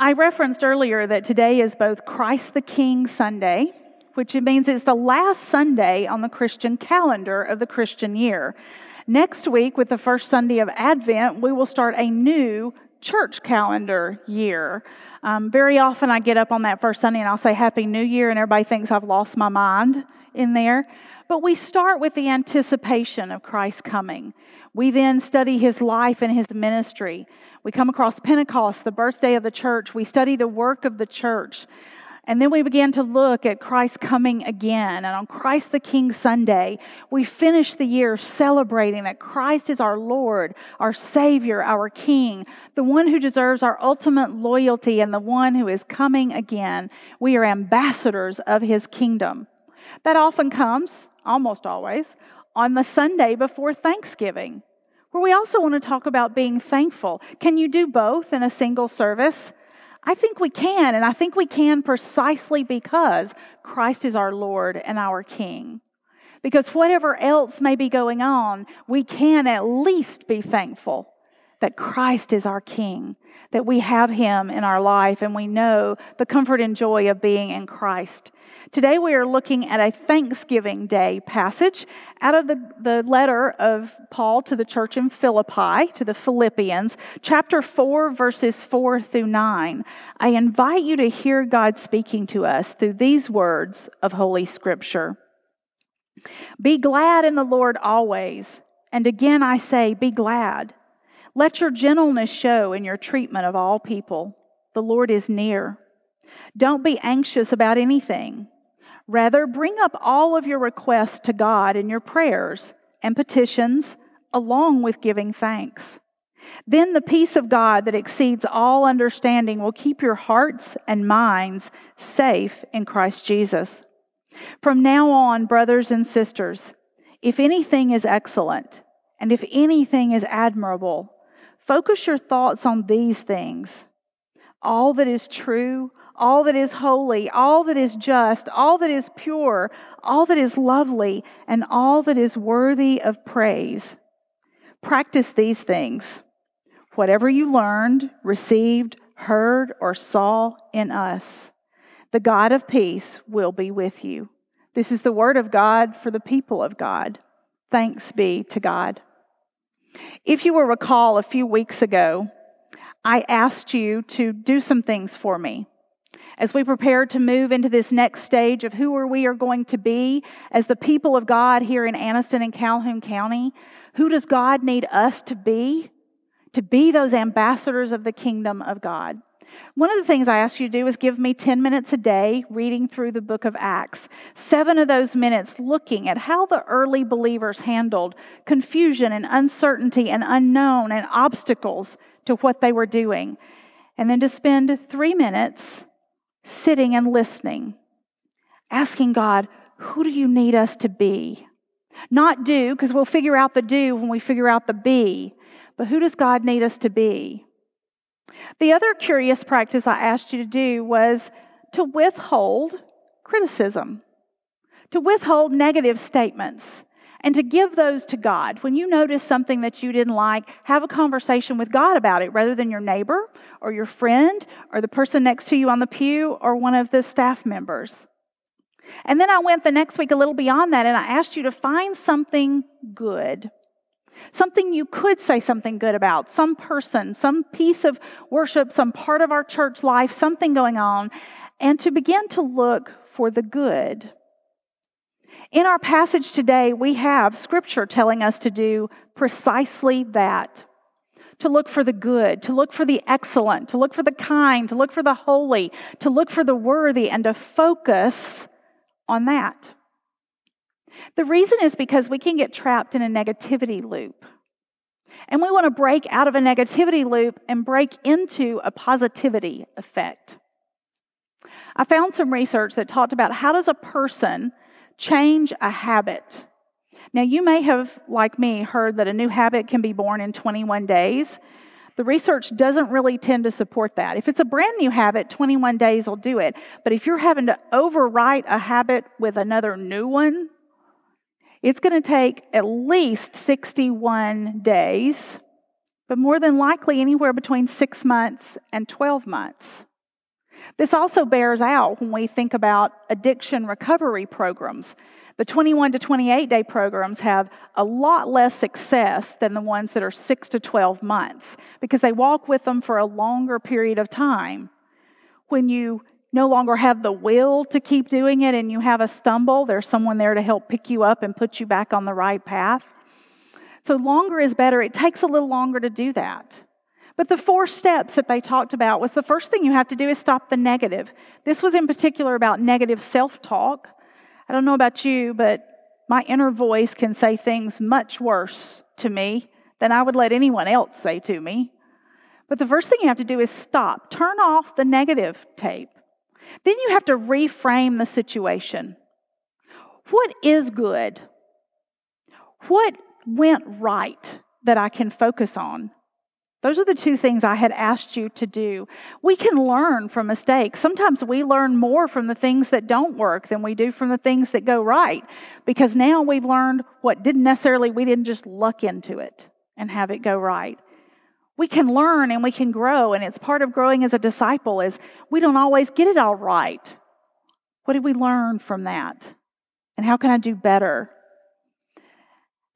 I referenced earlier that today is both Christ the King Sunday, which means it's the last Sunday on the Christian calendar of the Christian year. Next week, with the first Sunday of Advent, we will start a new church calendar year. Um, very often I get up on that first Sunday and I'll say Happy New Year, and everybody thinks I've lost my mind in there. But we start with the anticipation of Christ coming. We then study his life and his ministry. We come across Pentecost, the birthday of the church. We study the work of the church. And then we begin to look at Christ coming again. And on Christ the King Sunday, we finish the year celebrating that Christ is our Lord, our Savior, our King, the one who deserves our ultimate loyalty, and the one who is coming again. We are ambassadors of his kingdom. That often comes, almost always, on the Sunday before Thanksgiving where we also want to talk about being thankful. Can you do both in a single service? I think we can, and I think we can precisely because Christ is our Lord and our King. Because whatever else may be going on, we can at least be thankful that Christ is our King, that we have Him in our life, and we know the comfort and joy of being in Christ. Today we are looking at a Thanksgiving Day passage out of the, the letter of Paul to the church in Philippi, to the Philippians, chapter 4, verses 4 through 9. I invite you to hear God speaking to us through these words of Holy Scripture. Be glad in the Lord always. And again I say, be glad. Let your gentleness show in your treatment of all people. The Lord is near. Don't be anxious about anything. Rather, bring up all of your requests to God in your prayers and petitions, along with giving thanks. Then the peace of God that exceeds all understanding will keep your hearts and minds safe in Christ Jesus. From now on, brothers and sisters, if anything is excellent, and if anything is admirable, Focus your thoughts on these things all that is true, all that is holy, all that is just, all that is pure, all that is lovely, and all that is worthy of praise. Practice these things. Whatever you learned, received, heard, or saw in us, the God of peace will be with you. This is the word of God for the people of God. Thanks be to God. If you will recall, a few weeks ago, I asked you to do some things for me. As we prepare to move into this next stage of who are we are going to be as the people of God here in Anniston and Calhoun County, who does God need us to be? To be those ambassadors of the kingdom of God. One of the things I ask you to do is give me 10 minutes a day reading through the book of Acts. Seven of those minutes looking at how the early believers handled confusion and uncertainty and unknown and obstacles to what they were doing. And then to spend three minutes sitting and listening, asking God, who do you need us to be? Not do, because we'll figure out the do when we figure out the be, but who does God need us to be? The other curious practice I asked you to do was to withhold criticism, to withhold negative statements, and to give those to God. When you notice something that you didn't like, have a conversation with God about it rather than your neighbor or your friend or the person next to you on the pew or one of the staff members. And then I went the next week a little beyond that and I asked you to find something good Something you could say something good about, some person, some piece of worship, some part of our church life, something going on, and to begin to look for the good. In our passage today, we have scripture telling us to do precisely that to look for the good, to look for the excellent, to look for the kind, to look for the holy, to look for the worthy, and to focus on that. The reason is because we can get trapped in a negativity loop. And we want to break out of a negativity loop and break into a positivity effect. I found some research that talked about how does a person change a habit. Now, you may have, like me, heard that a new habit can be born in 21 days. The research doesn't really tend to support that. If it's a brand new habit, 21 days will do it. But if you're having to overwrite a habit with another new one, it's going to take at least 61 days, but more than likely anywhere between six months and 12 months This also bears out when we think about addiction recovery programs. The 21 to 28 day programs have a lot less success than the ones that are 6 to 12 months because they walk with them for a longer period of time. When you no longer have the will to keep doing it and you have a stumble, there's someone there to help pick you up and put you back on the right path. So, longer is better. It takes a little longer to do that. But the four steps that they talked about was the first thing you have to do is stop the negative. This was in particular about negative self talk. I don't know about you, but my inner voice can say things much worse to me than I would let anyone else say to me. But the first thing you have to do is stop, turn off the negative tape. Then you have to reframe the situation. What is good? What went right that I can focus on? Those are the two things I had asked you to do. We can learn from mistakes. Sometimes we learn more from the things that don't work than we do from the things that go right because now we've learned what didn't necessarily, we didn't just luck into it and have it go right. We can learn and we can grow, and it's part of growing as a disciple is we don't always get it all right. What did we learn from that? And how can I do better?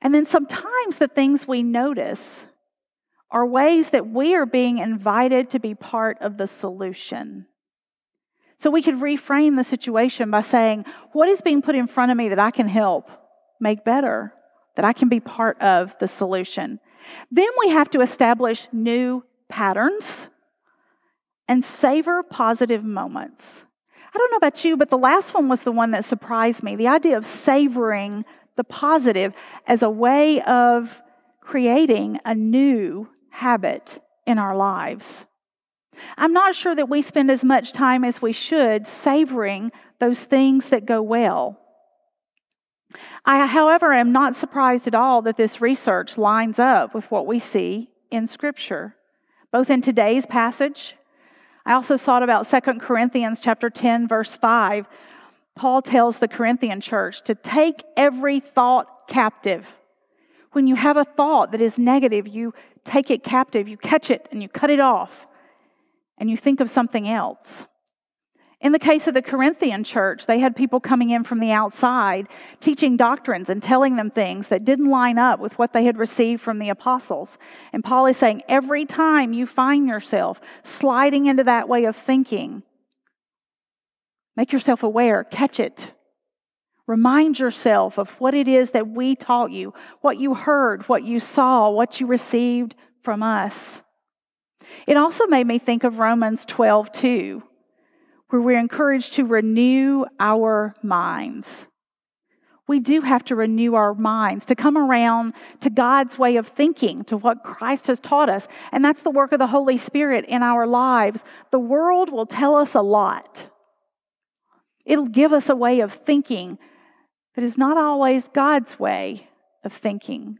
And then sometimes the things we notice are ways that we are being invited to be part of the solution. So we could reframe the situation by saying, What is being put in front of me that I can help make better? That I can be part of the solution. Then we have to establish new patterns and savor positive moments. I don't know about you, but the last one was the one that surprised me the idea of savoring the positive as a way of creating a new habit in our lives. I'm not sure that we spend as much time as we should savoring those things that go well. I, however, am not surprised at all that this research lines up with what we see in Scripture, both in today's passage. I also thought about 2 Corinthians chapter 10, verse 5. Paul tells the Corinthian church to take every thought captive. When you have a thought that is negative, you take it captive, you catch it and you cut it off, and you think of something else. In the case of the Corinthian church, they had people coming in from the outside teaching doctrines and telling them things that didn't line up with what they had received from the apostles. And Paul is saying every time you find yourself sliding into that way of thinking, make yourself aware, catch it. Remind yourself of what it is that we taught you, what you heard, what you saw, what you received from us. It also made me think of Romans 12, 2 where we're encouraged to renew our minds. We do have to renew our minds to come around to God's way of thinking, to what Christ has taught us. And that's the work of the Holy Spirit in our lives. The world will tell us a lot, it'll give us a way of thinking that is not always God's way of thinking.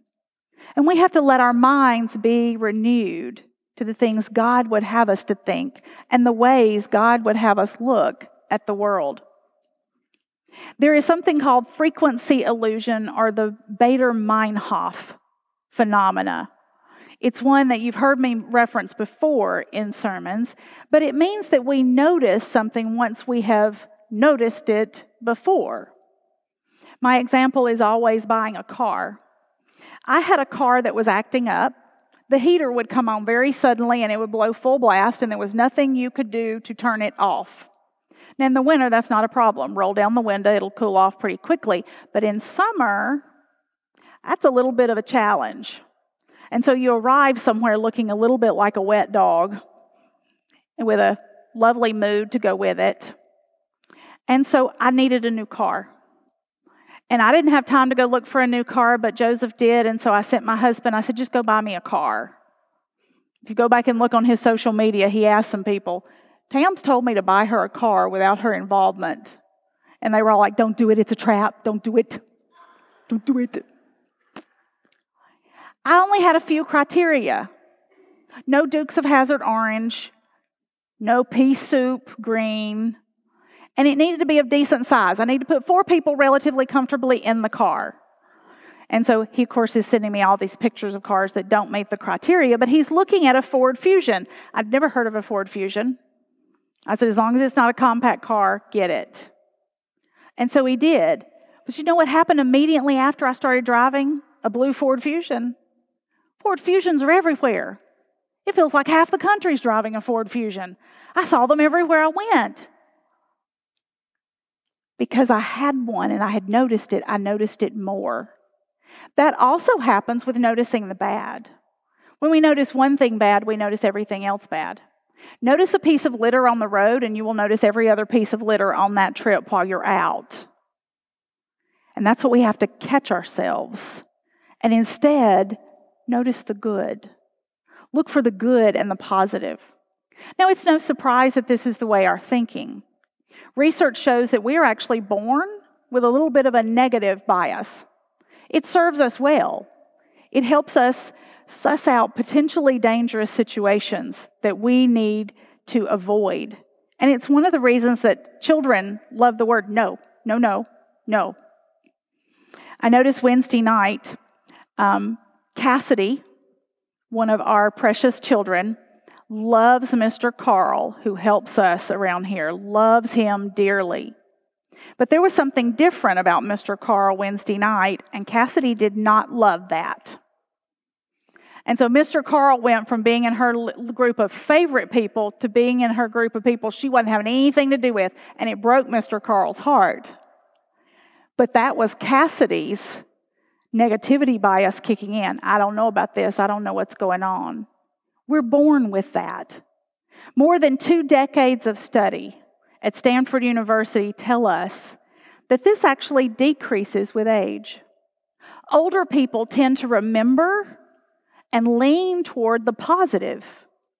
And we have to let our minds be renewed to the things God would have us to think and the ways God would have us look at the world. There is something called frequency illusion or the Baader Meinhof phenomena. It's one that you've heard me reference before in sermons, but it means that we notice something once we have noticed it before. My example is always buying a car. I had a car that was acting up, the heater would come on very suddenly and it would blow full blast, and there was nothing you could do to turn it off. Now, in the winter, that's not a problem. Roll down the window, it'll cool off pretty quickly. But in summer, that's a little bit of a challenge. And so you arrive somewhere looking a little bit like a wet dog and with a lovely mood to go with it. And so I needed a new car. And I didn't have time to go look for a new car, but Joseph did. And so I sent my husband, I said, just go buy me a car. If you go back and look on his social media, he asked some people, Tam's told me to buy her a car without her involvement. And they were all like, don't do it, it's a trap, don't do it, don't do it. I only had a few criteria no Dukes of Hazzard orange, no pea soup green, and it needed to be of decent size. I need to put four people relatively comfortably in the car. And so he, of course, is sending me all these pictures of cars that don't meet the criteria, but he's looking at a Ford Fusion. I've never heard of a Ford Fusion. I said, as long as it's not a compact car, get it. And so he did. But you know what happened immediately after I started driving a blue Ford Fusion? Ford Fusions are everywhere. It feels like half the country's driving a Ford Fusion. I saw them everywhere I went. Because I had one and I had noticed it, I noticed it more. That also happens with noticing the bad. When we notice one thing bad, we notice everything else bad. Notice a piece of litter on the road, and you will notice every other piece of litter on that trip while you're out. And that's what we have to catch ourselves. And instead, notice the good. Look for the good and the positive. Now, it's no surprise that this is the way our thinking. Research shows that we are actually born with a little bit of a negative bias. It serves us well. It helps us suss out potentially dangerous situations that we need to avoid. And it's one of the reasons that children love the word no, no, no, no. I noticed Wednesday night, um, Cassidy, one of our precious children, loves Mr. Carl, who helps us around here, loves him dearly. But there was something different about Mr. Carl Wednesday night, and Cassidy did not love that. And so Mr. Carl went from being in her group of favorite people to being in her group of people she wasn't having anything to do with, and it broke Mr. Carl's heart. But that was Cassidy's negativity bias kicking in. I don't know about this, I don't know what's going on. We're born with that. More than two decades of study at Stanford University tell us that this actually decreases with age. Older people tend to remember and lean toward the positive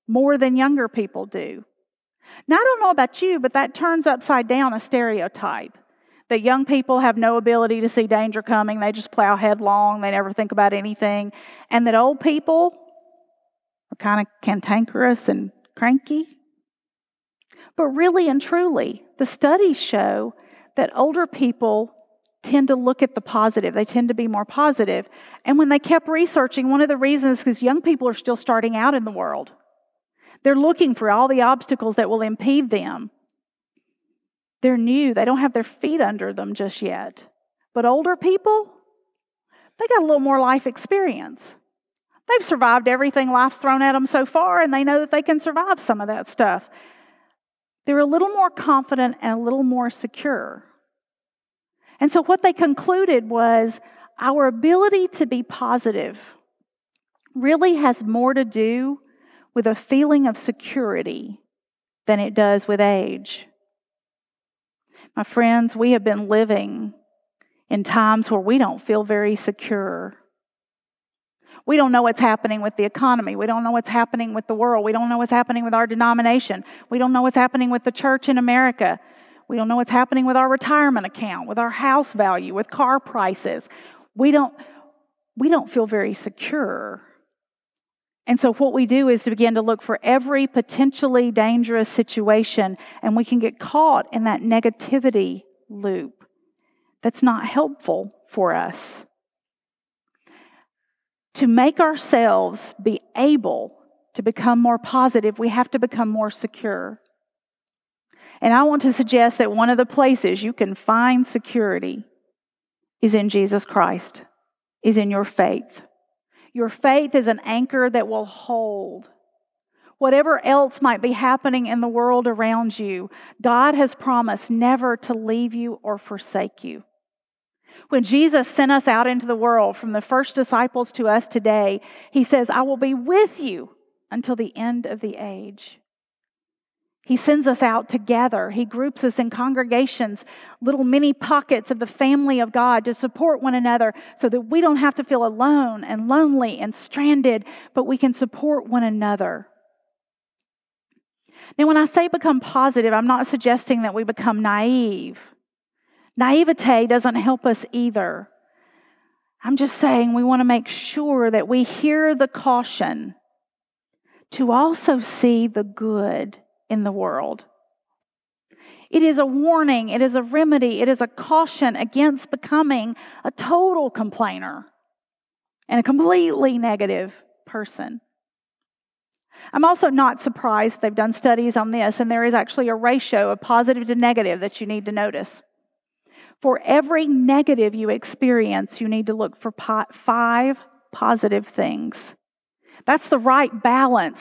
more than younger people do. Now, I don't know about you, but that turns upside down a stereotype that young people have no ability to see danger coming. They just plow headlong, they never think about anything. And that old people are kind of cantankerous and cranky. But really and truly, the studies show that older people tend to look at the positive. They tend to be more positive. And when they kept researching, one of the reasons is because young people are still starting out in the world. They're looking for all the obstacles that will impede them. They're new, they don't have their feet under them just yet. But older people, they got a little more life experience. They've survived everything life's thrown at them so far, and they know that they can survive some of that stuff. They're a little more confident and a little more secure. And so, what they concluded was our ability to be positive really has more to do with a feeling of security than it does with age. My friends, we have been living in times where we don't feel very secure. We don't know what's happening with the economy. We don't know what's happening with the world. We don't know what's happening with our denomination. We don't know what's happening with the church in America. We don't know what's happening with our retirement account, with our house value, with car prices. We don't, we don't feel very secure. And so, what we do is to begin to look for every potentially dangerous situation, and we can get caught in that negativity loop that's not helpful for us. To make ourselves be able to become more positive, we have to become more secure. And I want to suggest that one of the places you can find security is in Jesus Christ, is in your faith. Your faith is an anchor that will hold. Whatever else might be happening in the world around you, God has promised never to leave you or forsake you. When Jesus sent us out into the world, from the first disciples to us today, he says, I will be with you until the end of the age. He sends us out together. He groups us in congregations, little mini pockets of the family of God to support one another so that we don't have to feel alone and lonely and stranded, but we can support one another. Now, when I say become positive, I'm not suggesting that we become naive. Naivete doesn't help us either. I'm just saying we want to make sure that we hear the caution to also see the good in the world. It is a warning, it is a remedy, it is a caution against becoming a total complainer and a completely negative person. I'm also not surprised they've done studies on this, and there is actually a ratio of positive to negative that you need to notice. For every negative you experience, you need to look for po- five positive things. That's the right balance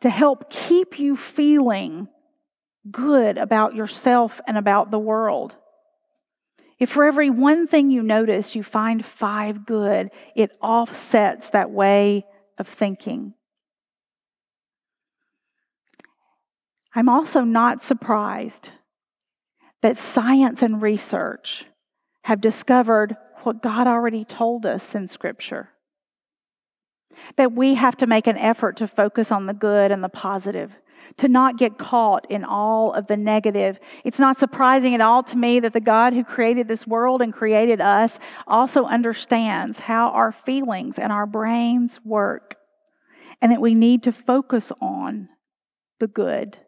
to help keep you feeling good about yourself and about the world. If for every one thing you notice you find five good, it offsets that way of thinking. I'm also not surprised that science and research have discovered what God already told us in Scripture. That we have to make an effort to focus on the good and the positive, to not get caught in all of the negative. It's not surprising at all to me that the God who created this world and created us also understands how our feelings and our brains work, and that we need to focus on the good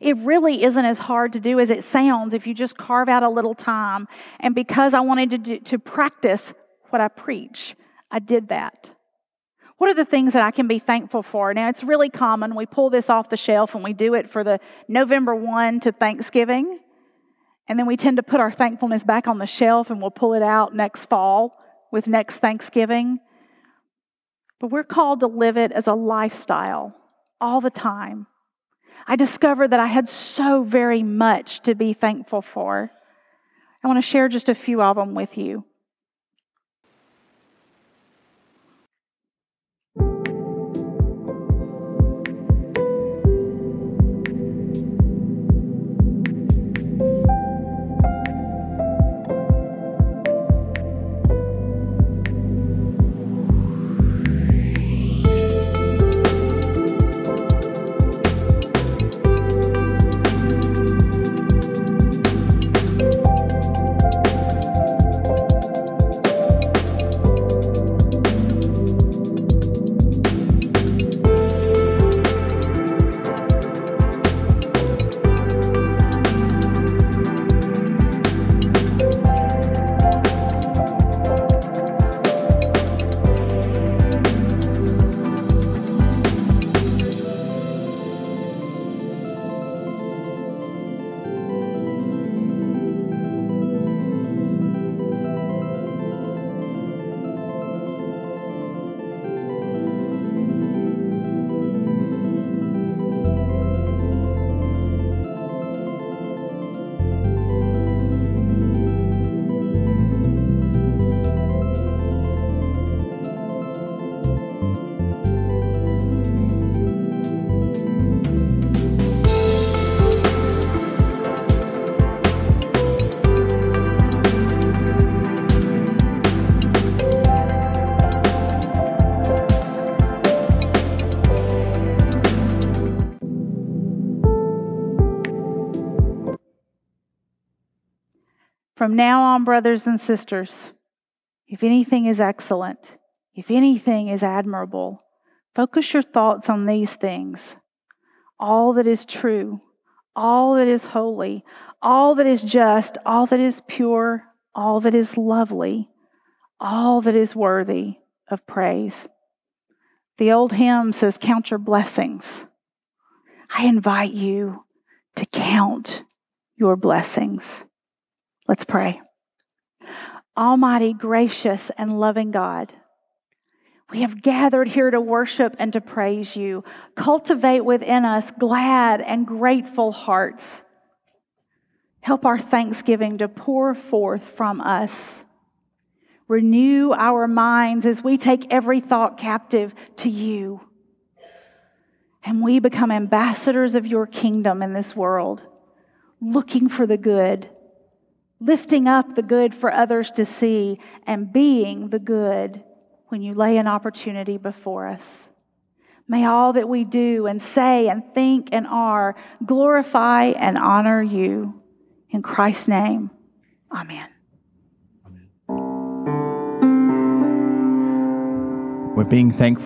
it really isn't as hard to do as it sounds if you just carve out a little time. And because I wanted to, do, to practice what I preach, I did that. What are the things that I can be thankful for? Now, it's really common. We pull this off the shelf and we do it for the November 1 to Thanksgiving. And then we tend to put our thankfulness back on the shelf and we'll pull it out next fall with next Thanksgiving. But we're called to live it as a lifestyle all the time. I discovered that I had so very much to be thankful for. I want to share just a few of them with you. Now on, brothers and sisters, if anything is excellent, if anything is admirable, focus your thoughts on these things all that is true, all that is holy, all that is just, all that is pure, all that is lovely, all that is worthy of praise. The old hymn says, Count your blessings. I invite you to count your blessings. Let's pray. Almighty, gracious, and loving God, we have gathered here to worship and to praise you. Cultivate within us glad and grateful hearts. Help our thanksgiving to pour forth from us. Renew our minds as we take every thought captive to you. And we become ambassadors of your kingdom in this world, looking for the good lifting up the good for others to see, and being the good when you lay an opportunity before us. May all that we do and say and think and are glorify and honor you. In Christ's name, amen. We're being thankful.